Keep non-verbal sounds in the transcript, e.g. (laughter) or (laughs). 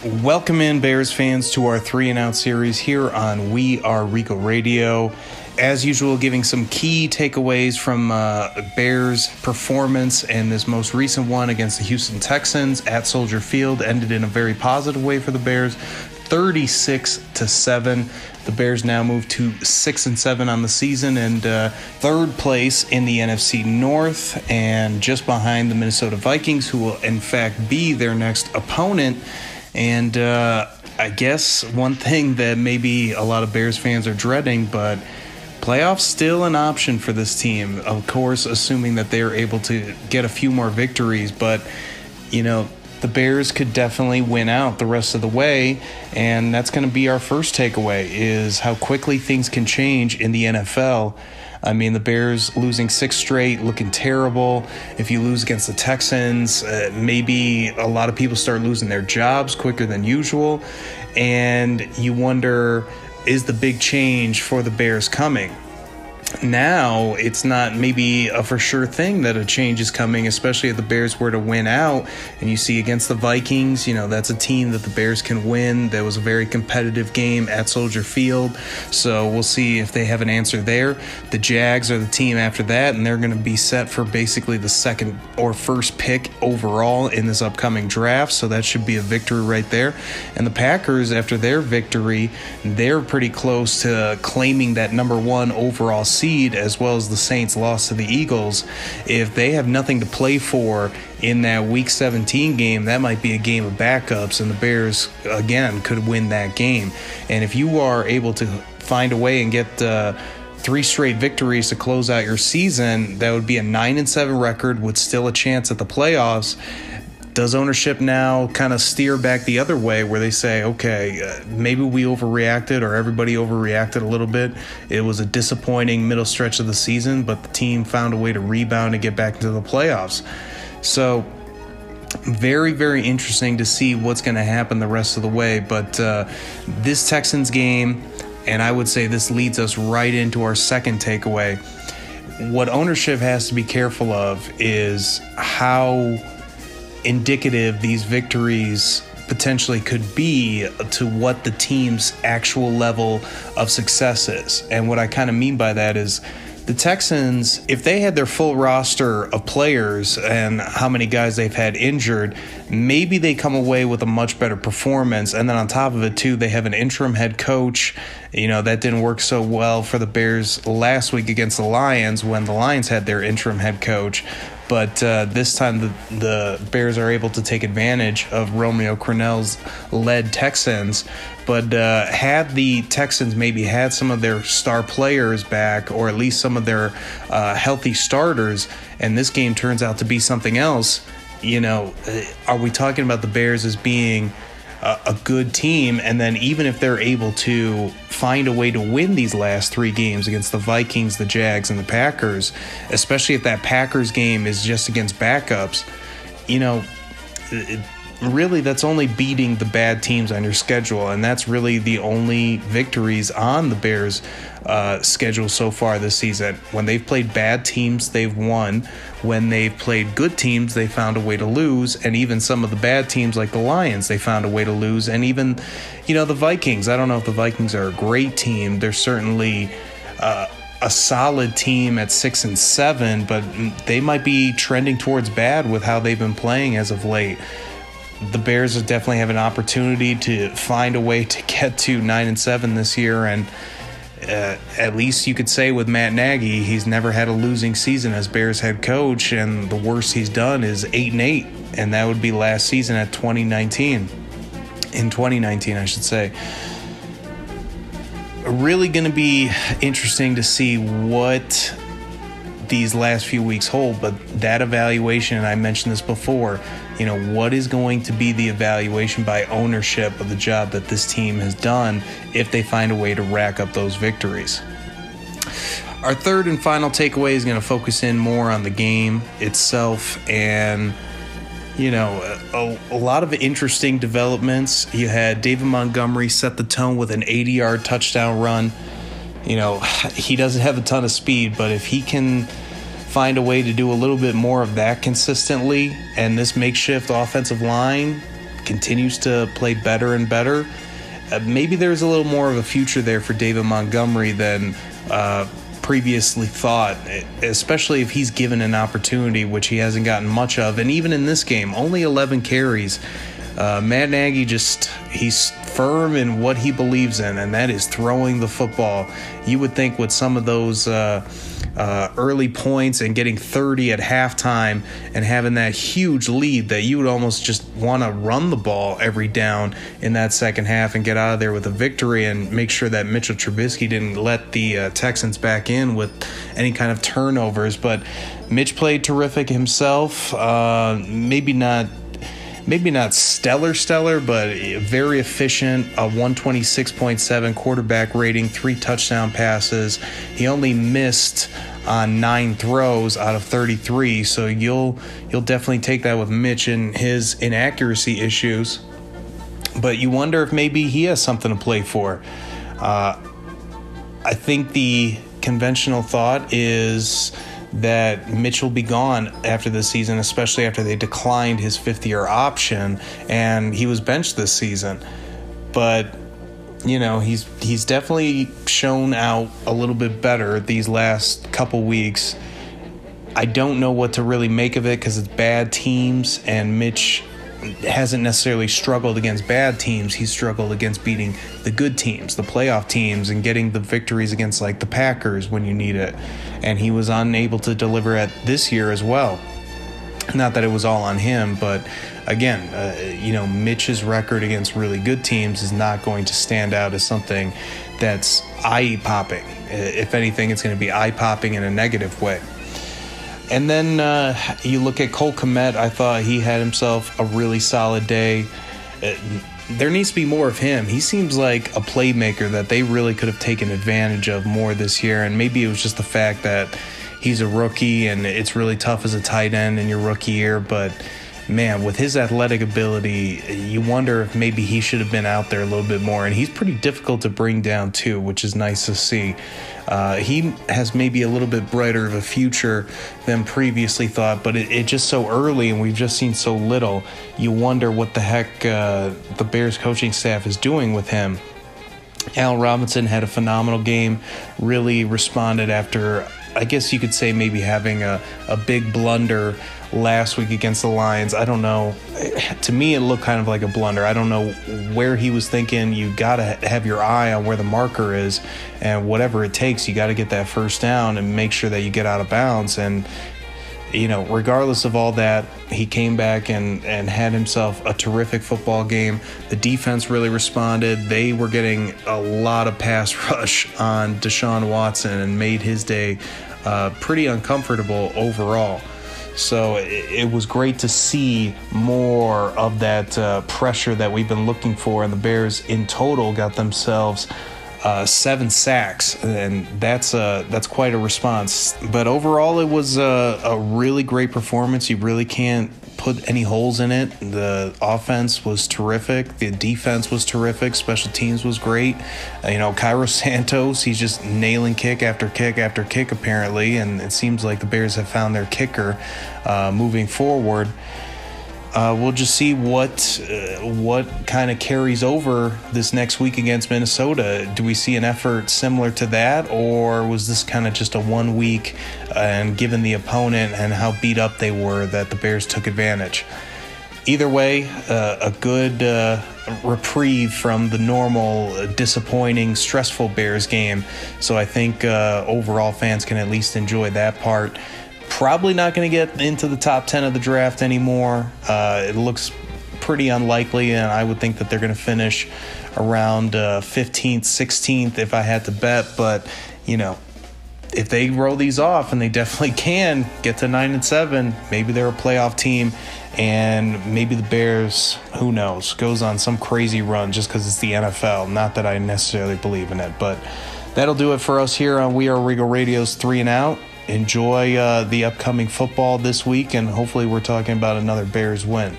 Welcome in, Bears fans, to our three and out series here on We Are Rico Radio. As usual, giving some key takeaways from uh, Bears' performance and this most recent one against the Houston Texans at Soldier Field ended in a very positive way for the Bears, 36 to seven. The Bears now move to six and seven on the season and uh, third place in the NFC North, and just behind the Minnesota Vikings, who will in fact be their next opponent. And uh, I guess one thing that maybe a lot of Bears fans are dreading, but playoffs still an option for this team. Of course, assuming that they are able to get a few more victories, but you know the Bears could definitely win out the rest of the way, and that's going to be our first takeaway: is how quickly things can change in the NFL. I mean, the Bears losing six straight, looking terrible. If you lose against the Texans, uh, maybe a lot of people start losing their jobs quicker than usual. And you wonder is the big change for the Bears coming? Now it's not maybe a for sure thing that a change is coming, especially if the Bears were to win out. And you see against the Vikings, you know, that's a team that the Bears can win. That was a very competitive game at Soldier Field. So we'll see if they have an answer there. The Jags are the team after that, and they're going to be set for basically the second or first pick overall in this upcoming draft. So that should be a victory right there. And the Packers, after their victory, they're pretty close to claiming that number one overall seed, as well as the Saints lost to the Eagles, if they have nothing to play for in that Week 17 game, that might be a game of backups, and the Bears again could win that game. And if you are able to find a way and get uh, three straight victories to close out your season, that would be a nine and seven record with still a chance at the playoffs does ownership now kind of steer back the other way where they say, okay, uh, maybe we overreacted or everybody overreacted a little bit? It was a disappointing middle stretch of the season, but the team found a way to rebound and get back into the playoffs. So, very, very interesting to see what's going to happen the rest of the way. But uh, this Texans game, and I would say this leads us right into our second takeaway. What ownership has to be careful of is how indicative these victories potentially could be to what the team's actual level of success is. And what I kind of mean by that is the Texans, if they had their full roster of players and how many guys they've had injured, maybe they come away with a much better performance. And then on top of it, too, they have an interim head coach. You know, that didn't work so well for the Bears last week against the Lions when the Lions had their interim head coach but uh, this time the, the Bears are able to take advantage of Romeo Crennel's led Texans. But uh, had the Texans maybe had some of their star players back, or at least some of their uh, healthy starters, and this game turns out to be something else, you know, uh, are we talking about the Bears as being a, good team. And then even if they're able to find a way to win these last three games against the Vikings, the Jags, and the Packers, especially if that Packers game is just against backups, you know. It, really that's only beating the bad teams on your schedule, and that's really the only victories on the Bears' uh, schedule so far this season. When they've played bad teams, they've won. When they've played good teams, they found a way to lose, and even some of the bad teams like the Lions, they found a way to lose, and even, you know, the Vikings. I don't know if the Vikings are a great team. They're certainly. Uh, a solid team at six and seven, but they might be trending towards bad with how they've been playing as of late the Bears definitely have an opportunity to find a way to get to nine and seven this year, and uh, at least you could say with Matt Nagy, he's never had a losing season as Bears head coach, and the worst he's done is eight and eight, and that would be last season at 2019. In 2019, I should say. Really going to be interesting to see what these last few weeks hold, but that evaluation, and I mentioned this before, you know, what is going to be the evaluation by ownership of the job that this team has done if they find a way to rack up those victories? Our third and final takeaway is going to focus in more on the game itself and you know, a, a, lot of interesting developments. You had David Montgomery set the tone with an 80 yard touchdown run. You know, (sighs) he doesn't have a ton of speed, but if he can find a way to do a little bit more of that consistently, and this makeshift offensive line continues to play better and better. Uh, maybe there's a little more of a future there for David Montgomery than uh, previously thought, especially if he's given an opportunity, which he hasn't gotten much of. And even in this game, only 11 carries. Uh, Matt Nagy just, he's firm in what he believes in, and that is throwing the football. You would think with some of those uh, uh, early points and getting 30 at halftime and having that huge lead that you would almost just want to run the ball every down in that second half and get out of there with a victory and make sure that Mitchell Trubisky didn't let the uh, Texans back in with any kind of turnovers. But Mitch played terrific himself. Uh, maybe not maybe not stellar, stellar, but very efficient. A 126.7 quarterback rating, three touchdown passes. He only missed on nine throws out of 33, so you'll you'll definitely take that with Mitch and his inaccuracy issues. But you wonder if maybe he has something to play for. Uh, I think the conventional thought is that Mitch will be gone after the season, especially after they declined his fifth year option and he was benched this season. But you know he's he's definitely shown out a little bit better these last couple weeks. I don't know what to really make of it because it's bad teams, and Mitch hasn't necessarily struggled against bad teams. He's struggled against beating the good teams, the playoff teams, and getting the victories against like the Packers when you need it. And he was unable to deliver at this year as well. Not that it was all on him, but again, uh, you know, Mitch's record against really good teams is not going to stand out as something that's eye popping. If anything, it's going to be eye popping in a negative way. And then uh, you look at Cole Kmet. I thought he had himself a really solid day. Uh, there needs to be more of him. He seems like a playmaker that they really could have taken advantage of more this year. And maybe it was just the fact that he's a rookie and it's really tough as a tight end in your rookie year. But man, with his athletic ability, you wonder if maybe he should have been out there a little bit more. And he's pretty difficult to bring down, too, which is nice to see. Uh, he has maybe a little bit brighter of a future than previously thought, but it, it just so early and we've just seen so little. You wonder what the heck uh, the Bears coaching staff is doing with him. Al Robinson had a phenomenal game, really responded after, I guess you could say, maybe having a, a big blunder last week against the Lions. I don't know. To me, it looked kind of like a blunder. I don't know where he was thinking. You got to have your eye on where the marker is, and whatever it takes, you got to get that first down and make sure that you get out of bounds. And you know, regardless of all that, he came back and, and had himself a terrific football game. The defense really responded. They were getting a lot of pass (laughs) rush on Deshaun Watson and made his day uh, pretty uncomfortable overall. So it, it, was great to see more of that uh, pressure that we've been looking for. And the Bears in total got themselves uh, seven sacks, and that's uh, that's quite a response. But overall, it was a, a really great performance. You really can't put any holes in it. The offense was terrific. The defense was terrific. Special teams was great. Uh, you know, Cairo (laughs) Santos, he's just nailing kick after kick after kick, apparently. And it seems like the Bears have found their kicker uh, moving forward. Uh, we'll just see what uh, what kind of carries over this next week against Minnesota. Do we see an effort similar to that, or was this kind of just a one week uh, and given the opponent and how beat up they were that the Bears took advantage? Either way, uh, a good uh, reprieve from the normal disappointing, stressful Bears game. So I think overall fans can at least enjoy that part probably not going to get into the top 10 of the draft anymore. Uh, it looks pretty unlikely, and I would think that they're going to finish around uh, 15th, 16th if I had to bet. But, you know, if they roll these off, and they definitely can get to 9 and 7, maybe they're a playoff team. And maybe the Bears, who knows, goes on some crazy run just because it's the NFL. Not that I necessarily believe in it, but that'll do it for us here on We Are Regal Radio's Three and Out enjoy uh, the upcoming football this week, and hopefully, we're talking about another Bears win.